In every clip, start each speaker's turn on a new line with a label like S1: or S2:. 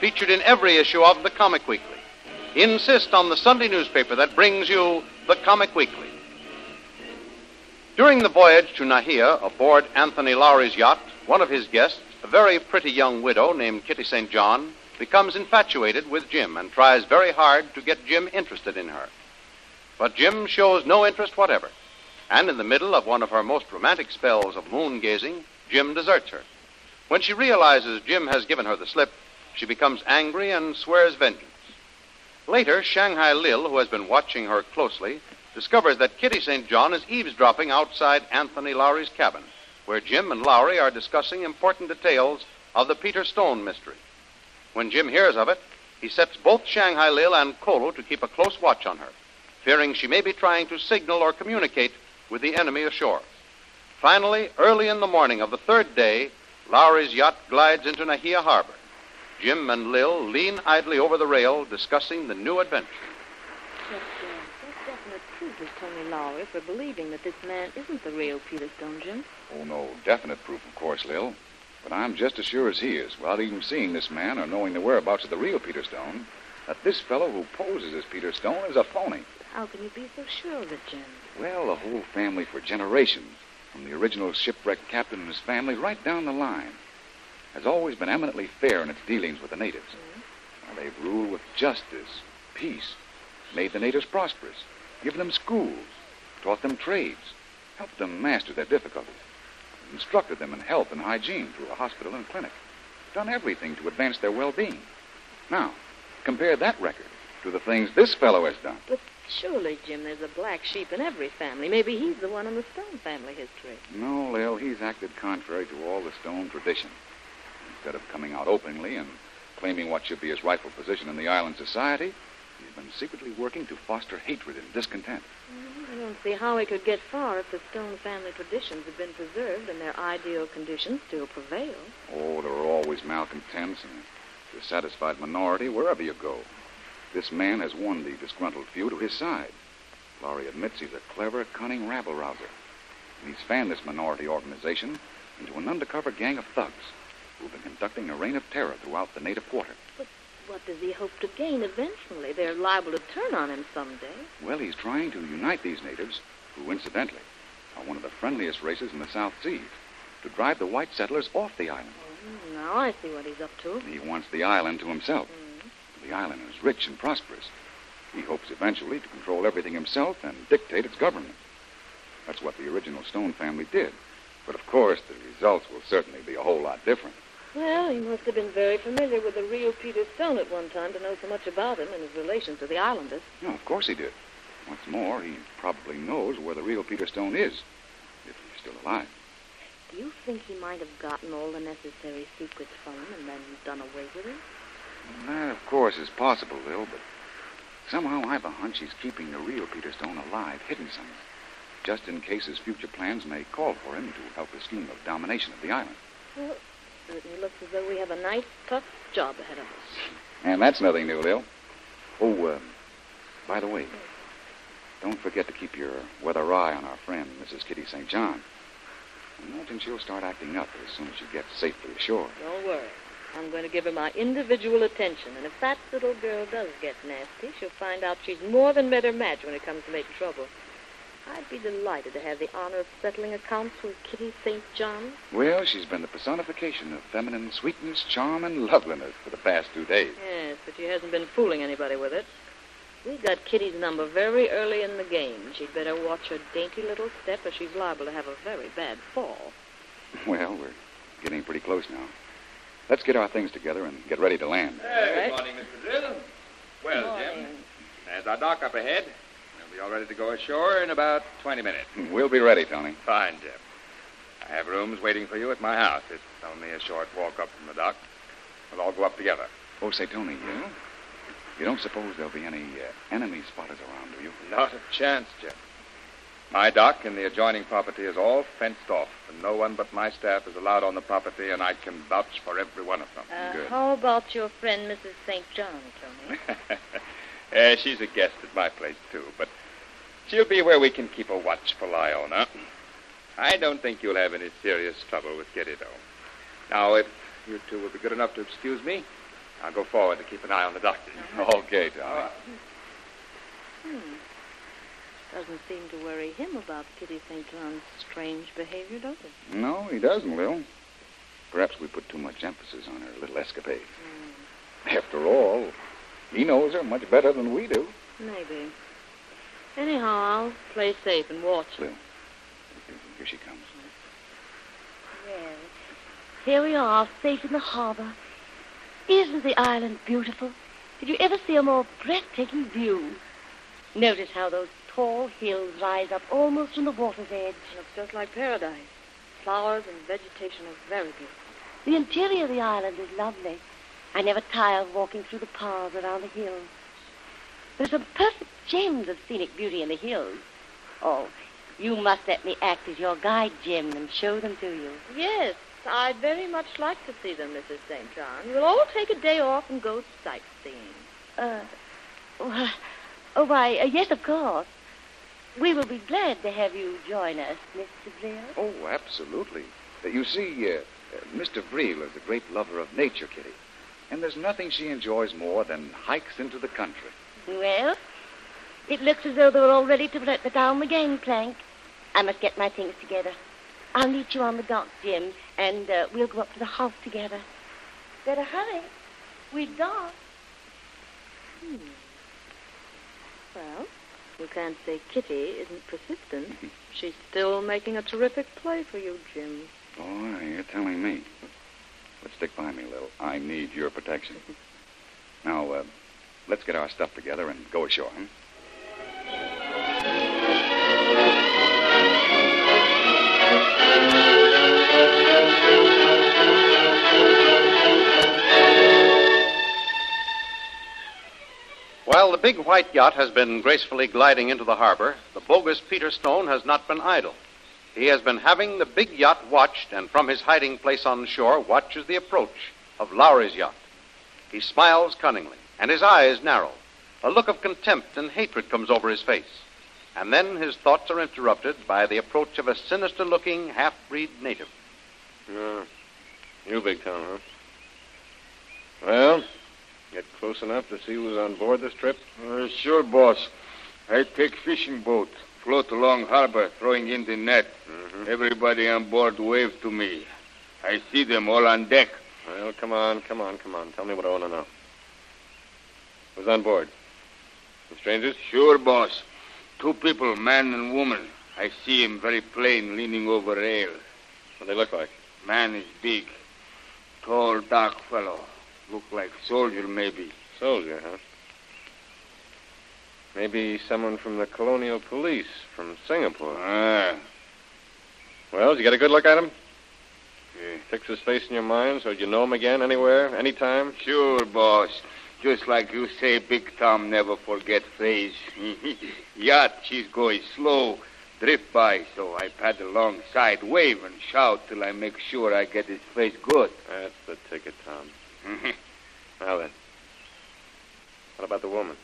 S1: featured in every issue of the Comic Weekly. Insist on the Sunday newspaper that brings you the Comic Weekly. During the voyage to Nahia aboard Anthony Lowry's yacht, one of his guests, a very pretty young widow named Kitty St. John, becomes infatuated with Jim and tries very hard to get Jim interested in her. But Jim shows no interest whatever. And in the middle of one of her most romantic spells of moon gazing, Jim deserts her. When she realizes Jim has given her the slip, she becomes angry and swears vengeance. Later, Shanghai Lil, who has been watching her closely, discovers that Kitty St. John is eavesdropping outside Anthony Lowry's cabin, where Jim and Lowry are discussing important details of the Peter Stone mystery. When Jim hears of it, he sets both Shanghai Lil and Kolu to keep a close watch on her, fearing she may be trying to signal or communicate with the enemy ashore. Finally, early in the morning of the third day, Lowry's yacht glides into Nahia Harbor. Jim and Lil lean idly over the rail, discussing the new adventure.
S2: But uh, what definite proof is Tony Lowry for believing that this man isn't the real Peter Stone, Jim?
S3: Oh, no definite proof, of course, Lil. But I'm just as sure as he is, without even seeing this man or knowing the whereabouts of the real Peter Stone, that this fellow who poses as Peter Stone is a phony.
S2: How can you be so sure of it, Jim?
S3: Well, the whole family for generations, from the original shipwrecked captain and his family right down the line, has always been eminently fair in its dealings with the natives. Now, they've ruled with justice, peace, made the natives prosperous, given them schools, taught them trades, helped them master their difficulties, instructed them in health and hygiene through a hospital and clinic, done everything to advance their well-being. Now, compare that record to the things this fellow has done.
S2: But surely, Jim, there's a black sheep in every family. Maybe he's the one in the Stone family history.
S3: No, Lil, he's acted contrary to all the Stone tradition. Instead of coming out openly and claiming what should be his rightful position in the island society, he's been secretly working to foster hatred and discontent.
S2: I don't see how he could get far if the Stone family traditions have been preserved and their ideal conditions still prevail.
S3: Oh, there are always malcontents and a dissatisfied minority wherever you go. This man has won the disgruntled few to his side. Lowry admits he's a clever, cunning rabble rouser. And he's fanned this minority organization into an undercover gang of thugs who've been conducting a reign of terror throughout the native quarter.
S2: But what does he hope to gain eventually? They're liable to turn on him someday.
S3: Well, he's trying to unite these natives, who, incidentally, are one of the friendliest races in the South Seas, to drive the white settlers off the island.
S2: Oh, now I see what he's up to.
S3: He wants the island to himself. Hmm. The island is rich and prosperous. He hopes eventually to control everything himself and dictate its government. That's what the original Stone family did. But of course, the results will certainly be a whole lot different.
S2: Well, he must have been very familiar with the real Peter Stone at one time to know so much about him and his relations to the islanders.
S3: No, of course he did. What's more, he probably knows where the real Peter Stone is, if he's still alive.
S2: Do you think he might have gotten all the necessary secrets from him and then done away with him?
S3: That, of course, is possible, Lil, but somehow I've a hunch he's keeping the real Peter Stone alive, hidden somewhere, just in case his future plans may call for him to help his scheme of domination of the island.
S2: Well, certainly looks as though we have a nice, tough job ahead of us.
S3: And that's nothing new, Lil. Oh, uh, by the way, don't forget to keep your weather eye on our friend, Mrs. Kitty St. John. Imagine she'll start acting up as soon as she gets safely ashore.
S2: Don't worry. I'm going to give her my individual attention, and if that little girl does get nasty, she'll find out she's more than met her match when it comes to making trouble. I'd be delighted to have the honor of settling accounts with Kitty St. John.
S3: Well, she's been the personification of feminine sweetness, charm, and loveliness for the past two days.
S2: Yes, but she hasn't been fooling anybody with it. We got Kitty's number very early in the game. She'd better watch her dainty little step, or she's liable to have a very bad fall.
S3: Well, we're getting pretty close now. Let's get our things together and get ready to land.
S4: Hey,
S2: Right.
S4: good morning, Mr. Drill. Well, Jim, there's our dock up ahead. We'll be all ready to go ashore in about 20 minutes.
S3: We'll be ready, Tony.
S4: Fine, Jim. I have rooms waiting for you at my house. It's only a short walk up from the dock. We'll all go up together.
S3: Oh, say, Tony, you, you don't suppose there'll be any uh, enemy spotters around, do you?
S4: Not a chance, Jim. My dock and the adjoining property is all fenced off, and no one but my staff is allowed on the property, and I can vouch for every one of them.
S2: Uh,
S3: Good.
S2: how about your friend, Mrs. St. John, Tony?
S4: uh, she's a guest at my place, too, but she'll be where we can keep a watchful eye on her. I don't think you'll have any serious trouble with Kitty, though. Now, if you two will be good enough to excuse me, I'll go forward to keep an eye on the doctor.
S3: Okay, Tony.
S2: Hmm. Doesn't seem to worry him about Kitty St. John's strange behavior, does it?
S3: No, he doesn't, Lil. Perhaps we put too much emphasis on her little escapade. After all, he knows her much better than we do.
S2: Maybe. Anyhow, I'll play safe and watch.
S3: Lil, here she comes.
S5: Well, here we are, safe in the harbor. Isn't the island beautiful? Did you ever see a more breathtaking view? Notice how those tall hills rise up almost from the water's edge.
S2: It Looks just like paradise. Flowers and vegetation are very beautiful.
S5: The interior of the island is lovely. I never tire of walking through the paths around the hills. There's some perfect gems of scenic beauty in the hills. Oh, you must let me act as your guide, Jim, and show them to you.
S2: Yes, I'd very much like to see them, Mrs. St. John. We'll all take a day off and go sightseeing.
S5: Uh, why- oh, why, uh, yes, of course. We will be glad to have you join us, Mr. Blair.
S3: Oh, absolutely. Uh, You see, uh, uh, Mr. Vreel is a great lover of nature, Kitty. And there's nothing she enjoys more than hikes into the country.
S5: Well, it looks as though they were all ready to let me down the gangplank. I must get my things together. I'll meet you on the dock, Jim, and uh, we'll go up to the house together. Better hurry. We dock.
S2: Well, you can't say Kitty isn't persistent. She's still making a terrific play for you, Jim.
S3: Oh, you're telling me. But stick by me, Lil. I need your protection. Now, uh, let's get our stuff together and go ashore, huh?
S1: While the big white yacht has been gracefully gliding into the harbor, the bogus Peter Stone has not been idle. He has been having the big yacht watched, and from his hiding place on shore watches the approach of Lowry's yacht. He smiles cunningly, and his eyes narrow. A look of contempt and hatred comes over his face. And then his thoughts are interrupted by the approach of a sinister looking half breed native.
S6: Yeah. You, Big Tom, huh? Well, get close enough to see who's on board this trip?
S7: Uh, sure, boss. I take fishing boat, float along harbor, throwing in the net.
S6: Mm-hmm.
S7: Everybody on board wave to me. I see them all on deck.
S6: Well, come on, come on, come on. Tell me what I want to know. Who's on board? Some strangers?
S7: Sure, boss. Two people, man and woman. I see him very plain, leaning over rail.
S6: What they look like?
S7: Man is big. Tall, dark fellow. Look like soldier, maybe.
S6: Soldier, huh? Maybe someone from the colonial police from Singapore.
S7: Ah,
S6: Well, did you get a good look at him?
S7: Yeah.
S6: Fix his face in your mind so you know him again anywhere, anytime?
S7: sure, boss. Just like you say, Big Tom never forget face. Yacht, she's going slow. Drift by, so I paddle alongside, wave and shout till I make sure I get his face good.
S6: That's the ticket, Tom. Mm-hmm. Now then. What about the woman?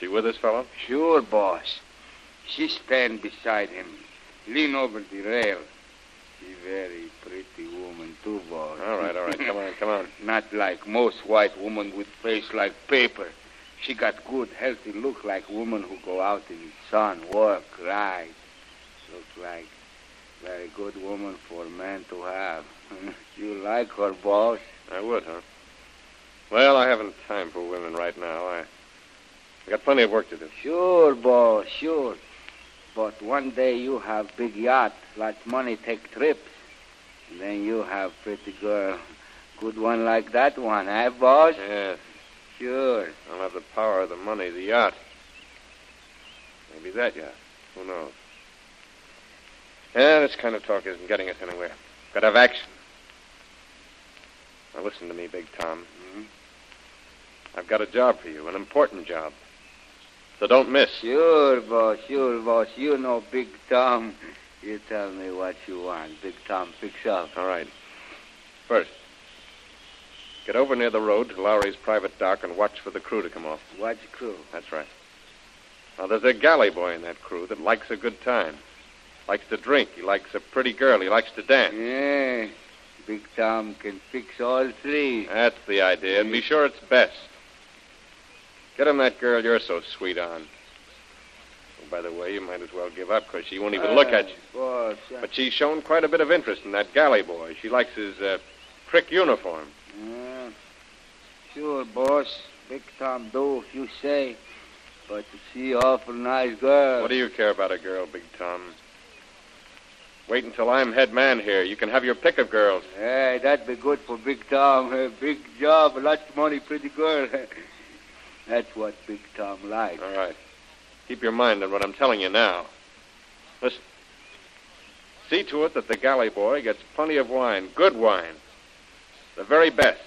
S6: She with this fellow?
S7: Sure, boss. She stand beside him, lean over the rail. She very pretty woman too, boss.
S6: All right, all right. Come on, come on.
S7: Not like most white women with face like paper. She got good, healthy look like woman who go out in the sun, work, ride. Look like very good woman for man to have. you like her, boss?
S6: I would, huh? Well, I haven't time for women right now. I, I got plenty of work to do.
S7: Sure, boss, sure. But one day you have big yacht, lots money, take trips. And then you have pretty girl. Good one like that one, eh, boss?
S6: Yes,
S7: Sure.
S6: I'll have the power, the money, the yacht. Maybe that yacht. Who knows? Yeah, this kind of talk isn't getting us anywhere. Got to have action. Now listen to me, Big Tom.
S7: Mm-hmm.
S6: I've got a job for you, an important job. So don't miss.
S7: Sure, boss. Sure, boss. You know Big Tom. You tell me what you want. Big Tom picks up.
S6: All right. First, get over near the road to Lowry's private dock and watch for the crew to come off.
S7: Watch the crew.
S6: That's right. Now, there's a galley boy in that crew that likes a good time. Likes to drink. He likes a pretty girl. He likes to dance.
S7: Yeah. Big Tom can fix all three.
S6: That's the idea, and be sure it's best. Get him that girl you're so sweet on. Oh, by the way, you might as well give up, because she won't even look at you.
S7: Boss. uh,
S6: But she's shown quite a bit of interest in that galley boy. She likes his uh, prick uniform.
S7: uh, sure, boss. Big Tom do if you say. But she awful nice girl.
S6: What do you care about a girl, Big Tom? Wait until I'm head man here. You can have your pick of girls.
S7: Hey, that'd be good for Big Tom. Uh, big job, lots of money, pretty girl. That's what Big Tom likes.
S6: All right. Keep your mind on what I'm telling you now. Listen. See to it that the galley boy gets plenty of wine, good wine. The very best.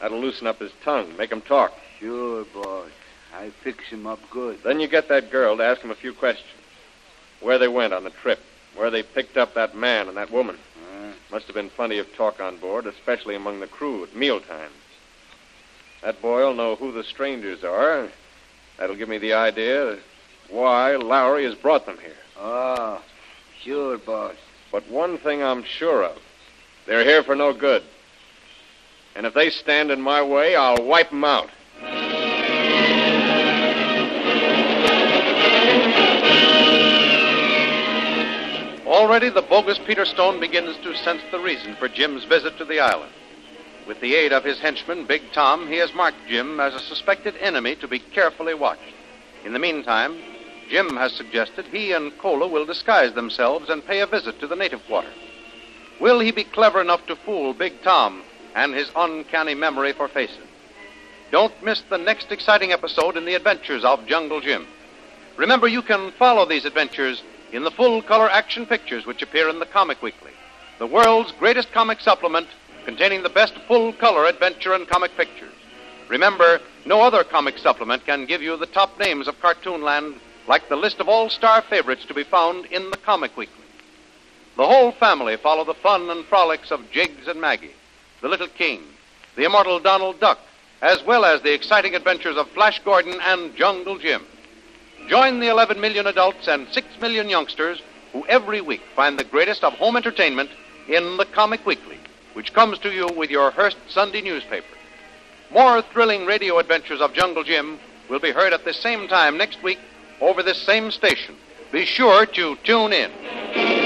S6: That'll loosen up his tongue, make him talk.
S7: Sure, boss. I fix him up good.
S6: Then you get that girl to ask him a few questions. Where they went on the trip, where they picked up that man and that woman.
S7: Uh,
S6: Must have been plenty of talk on board, especially among the crew at mealtimes. That boy'll know who the strangers are. That'll give me the idea why Lowry has brought them here.
S7: oh, sure, boss.
S6: But one thing I'm sure of they're here for no good. And if they stand in my way, I'll wipe them out.
S1: Already the bogus Peter Stone begins to sense the reason for Jim's visit to the island. With the aid of his henchman, Big Tom, he has marked Jim as a suspected enemy to be carefully watched. In the meantime, Jim has suggested he and Kolu will disguise themselves and pay a visit to the native quarter. Will he be clever enough to fool Big Tom and his uncanny memory for faces? Don't miss the next exciting episode in the adventures of Jungle Jim. Remember, you can follow these adventures in the full color action pictures which appear in the Comic Weekly, the world's greatest comic supplement containing the best full color adventure and comic pictures. Remember, no other comic supplement can give you the top names of Cartoonland like the list of all star favorites to be found in the Comic Weekly. The whole family follow the fun and frolics of Jiggs and Maggie, the Little King, the immortal Donald Duck, as well as the exciting adventures of Flash Gordon and Jungle Jim. Join the 11 million adults and 6 million youngsters who every week find the greatest of home entertainment in the Comic Weekly, which comes to you with your Hearst Sunday newspaper. More thrilling radio adventures of Jungle Jim will be heard at the same time next week over this same station. Be sure to tune in.